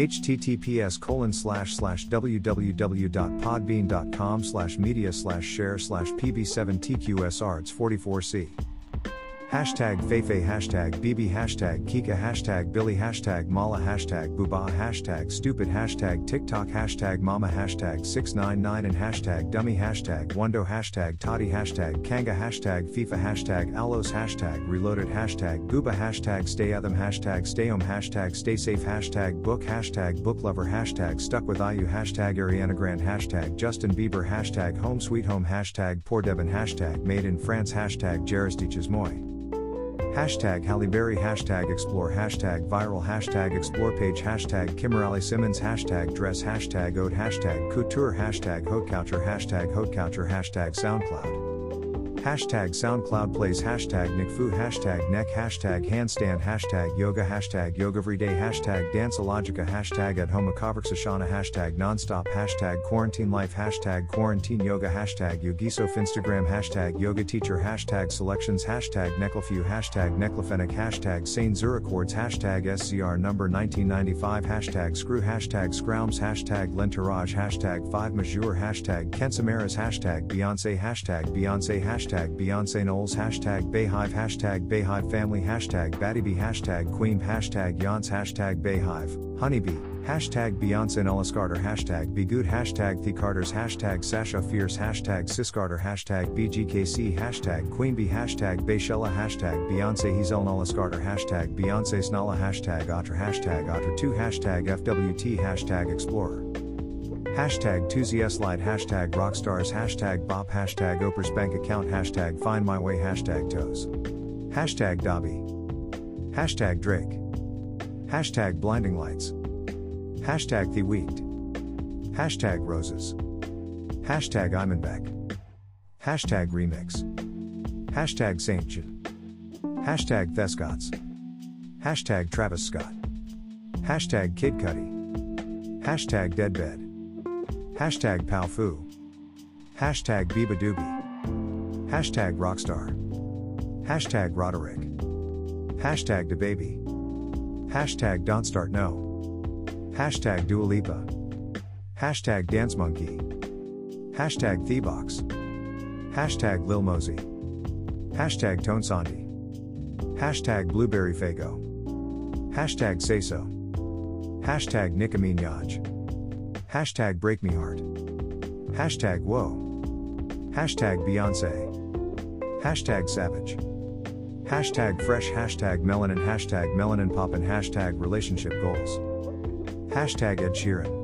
https colon slash slash www.podbean.com slash media slash share slash pb7tqsarts 44c Hashtag Feifei Hashtag BB Hashtag Kika Hashtag Billy Hashtag Mala Hashtag Booba Hashtag Stupid Hashtag TikTok Hashtag Mama Hashtag 699 and Hashtag Dummy Hashtag Wando Hashtag Toddy Hashtag Kanga Hashtag FIFA Hashtag Alos Hashtag Reloaded Hashtag Gooba Hashtag Stay Atham Hashtag Stay Home Hashtag Stay Safe Hashtag Book Hashtag Book Lover Hashtag Stuck With IU Hashtag Ariana Grande Hashtag Justin Bieber Hashtag Home Sweet Home Hashtag Poor Devin Hashtag Made in France Hashtag Jaristiches Moy Hashtag Halle Berry Hashtag Explore Hashtag Viral Hashtag Explore Page Hashtag Kimberly Simmons Hashtag Dress Hashtag Ode Hashtag Couture Hashtag Couture Hashtag Couture Hashtag SoundCloud Hashtag SoundCloud plays hashtag NickFu hashtag neck hashtag handstand hashtag yoga hashtag yoga everyday hashtag danceologica hashtag at home Ashana hashtag nonstop hashtag quarantine life hashtag quarantine yoga hashtag yogisof Instagram hashtag yoga teacher hashtag selections hashtag necklefew hashtag necklefenic hashtag Saint Zurichords hashtag SCR number 1995 hashtag screw hashtag scroums hashtag lentourage hashtag 5 majour hashtag kensamaras hashtag Beyonce hashtag Beyonce hashtag hashtag Beyonce Knowles. Hashtag Beyhive. Hashtag Beyhive family. Hashtag Battybee hashtag Queen. Hashtag Yance. Hashtag Beyhive, Honeybee, hashtag Beyonce Nullis Carter. Hashtag Good. Hashtag The Carters. Hashtag Sasha Fierce. Hashtag Siscarter hashtag BGKC hashtag Queenbee hashtag Bayshella. Hashtag Beyonce Hazel Nullis Carter. Hashtag Beyonce Snala hashtag Otter. Hashtag Otter2 hashtag FWT hashtag Explorer Hashtag Toosie Slide Hashtag Rockstars Hashtag Bop Hashtag Oprah's Bank Account Hashtag Find My Way Hashtag Toes. Hashtag Dobby. Hashtag Drake. Hashtag Blinding Lights. Hashtag The Weeknd Hashtag Roses. Hashtag Imanbek Hashtag Remix. Hashtag Saint John Hashtag The Scotts Hashtag Travis Scott. Hashtag Kid Cudi. Hashtag Deadbed Hashtag Palfu. Hashtag Biba. Hashtag Rockstar. Hashtag Roderick. Hashtag DaBaby. Hashtag Don't Start No. Hashtag Dua Lipa. Hashtag Dance Monkey. Hashtag Thebox. Hashtag Lil Mosey. Hashtag Tone. Hashtag Blueberry Faygo. Hashtag Say So. Hashtag Nicki Minaj. Hashtag Break Me Heart. Hashtag Whoa. Hashtag Beyonce. Hashtag Savage. Hashtag Fresh. Hashtag Melanin. Hashtag Melanin Poppin. Hashtag Relationship Goals. Hashtag Ed Sheeran.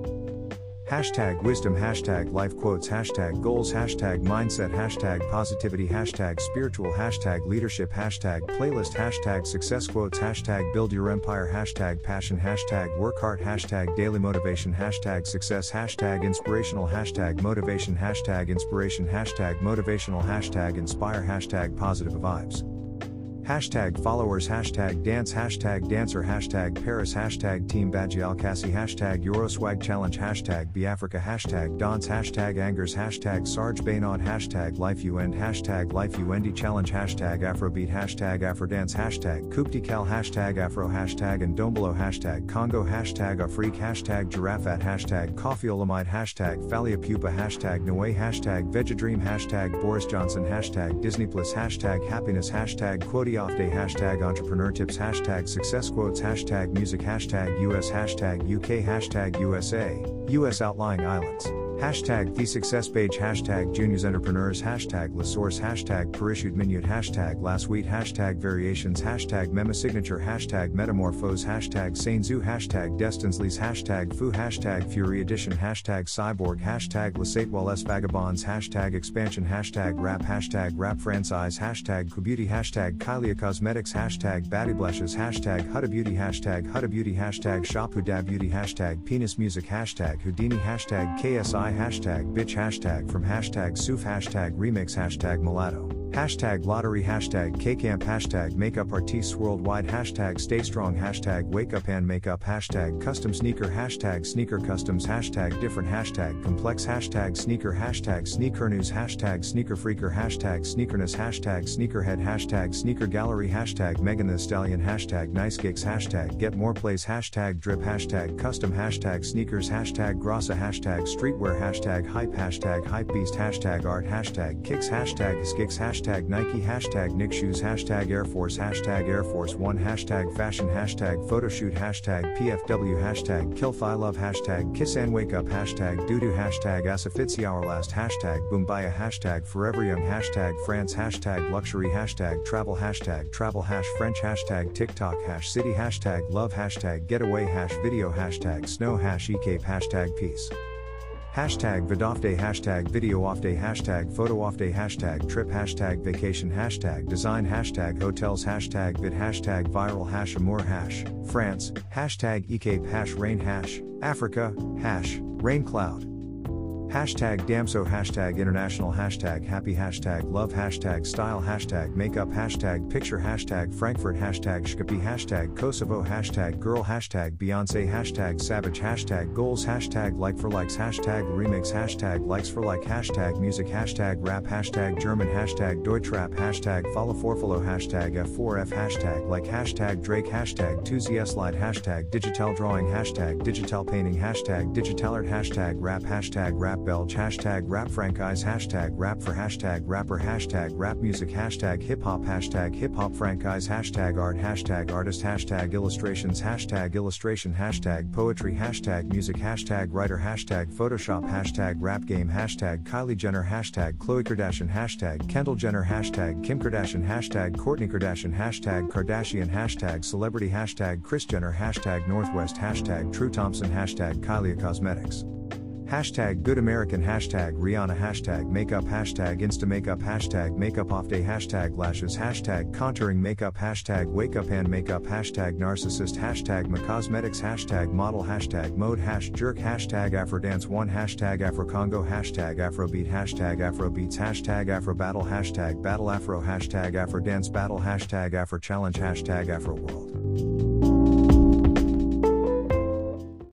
Hashtag wisdom, hashtag life quotes, hashtag goals, hashtag mindset, hashtag positivity, hashtag spiritual, hashtag leadership, hashtag playlist, hashtag success quotes, hashtag build your empire, hashtag passion, hashtag work hard, hashtag daily motivation, hashtag success, hashtag inspirational, hashtag motivation, hashtag inspiration, hashtag motivational, hashtag inspire, hashtag positive vibes. Hashtag followers, hashtag dance, hashtag dancer, hashtag Paris, hashtag Team Bagial Cassie, hashtag Euroswag Challenge, hashtag Biafrica, hashtag Dance, hashtag Angers, hashtag Sarge Baynod, hashtag Life You End, hashtag Life You Endy Challenge, hashtag Afrobeat, hashtag Afrodance, hashtag Kuptikal, hashtag Afro, hashtag and Dombolo, hashtag Congo, hashtag Afrik, hashtag Girafat, hashtag Koffi Olomide, hashtag Fally Ipupa, hashtag Noe, hashtag Vegedream, hashtag Boris Johnson, hashtag Disney Plus, hashtag Happiness, hashtag Off day hashtag entrepreneur tips hashtag success quotes hashtag music hashtag US hashtag UK hashtag USA, US outlying islands. Hashtag the success page. Hashtag juniors entrepreneurs. Hashtag la source. Hashtag perissued minute. Hashtag last week hashtag variations. Hashtag mema signature. Hashtag metamorphose. Hashtag sainzu hashtag destinsleys hashtag foo hashtag fury edition. Hashtag cyborg. Hashtag lasatewell s vagabonds. Hashtag expansion. Hashtag rap. Hashtag rap franchise hashtag beauty. Hashtag kylie cosmetics. Hashtag blashes hashtag huda beauty. Hashtag huda beauty. Hashtag shop beauty. Hashtag penis music. Hashtag houdini hashtag ksi hashtag bitch hashtag from hashtag soof hashtag remix hashtag mulatto. Hashtag lottery, hashtag K-Camp, hashtag makeup artists worldwide, hashtag stay strong, hashtag wake up and makeup, hashtag custom sneaker, hashtag sneaker customs, hashtag different, hashtag complex, hashtag sneaker, hashtag sneaker news, hashtag sneaker freaker, hashtag sneakerness, hashtag sneakerhead, hashtag sneaker gallery, hashtag Megan Thee Stallion, hashtag nice kicks, hashtag get more plays, hashtag drip, hashtag custom, hashtag sneakers, hashtag grassa, hashtag streetwear, hashtag hype, hashtag hype beast, hashtag art, hashtag kicks, hashtag skicks, hashtag hashtag Nike, hashtag Nick Shoes, hashtag Air Force, hashtag Air Force One, hashtag Fashion, hashtag Photoshoot, hashtag PFW, hashtag Kill Love, hashtag Kiss and Wake Up, hashtag Doodoo, hashtag Asafitsi Our Last, hashtag Boombayah, hashtag Forever Young, hashtag France, hashtag Luxury, hashtag Travel, hashtag Travel, hash French, hashtag TikTok, hash City, hashtag Love, hashtag Getaway, hash Video, hashtag Snow, hash Ecape, hashtag Peace. Hashtag vidoffday, hashtag video off day, hashtag photo off day, hashtag trip, hashtag vacation, hashtag design, hashtag hotels, hashtag vid, hashtag viral, hash amour, hash France, hashtag ecape, hash rain, hash Africa, hash rain cloud. Hashtag Damso hashtag international hashtag happy hashtag love hashtag style hashtag makeup hashtag picture hashtag Frankfurt hashtag Shkapi hashtag Kosovo hashtag girl hashtag Beyonce hashtag savage hashtag goals hashtag like for likes hashtag remix hashtag likes for like hashtag music hashtag rap hashtag German hashtag Deutschrap hashtag follow for follow hashtag F4F hashtag like hashtag Drake hashtag Toosie Slide hashtag digital drawing hashtag digital painting hashtag digital art hashtag rap hashtag rap belge hashtag rap franchise hashtag rap for hashtag rapper hashtag rap music hashtag hip hop hashtag hip hop franchise hashtag art hashtag artist hashtag illustrations hashtag illustration hashtag poetry hashtag music hashtag writer hashtag photoshop hashtag rap game hashtag Kylie Jenner hashtag Khloe Kardashian hashtag Kendall Jenner hashtag Kim Kardashian hashtag Kourtney Kardashian hashtag Kardashian hashtag celebrity hashtag Kris Jenner hashtag Northwest hashtag True Thompson hashtag Kylie Cosmetics Hashtag Good American Hashtag Rihanna Hashtag Makeup Hashtag Insta Makeup Hashtag Makeup Off Day Hashtag Lashes Hashtag Contouring Makeup Hashtag Wake Up and Makeup Hashtag Narcissist Hashtag Macosmetics Hashtag Model Hashtag Mode Hash Jerk Hashtag Afrodance 1 Hashtag Afrocongo Hashtag Afrobeat Hashtag Afrobeats Hashtag Afrobattle Hashtag Battle Afro Hashtag Afrodance Battle Hashtag Afro Challenge Hashtag Afro World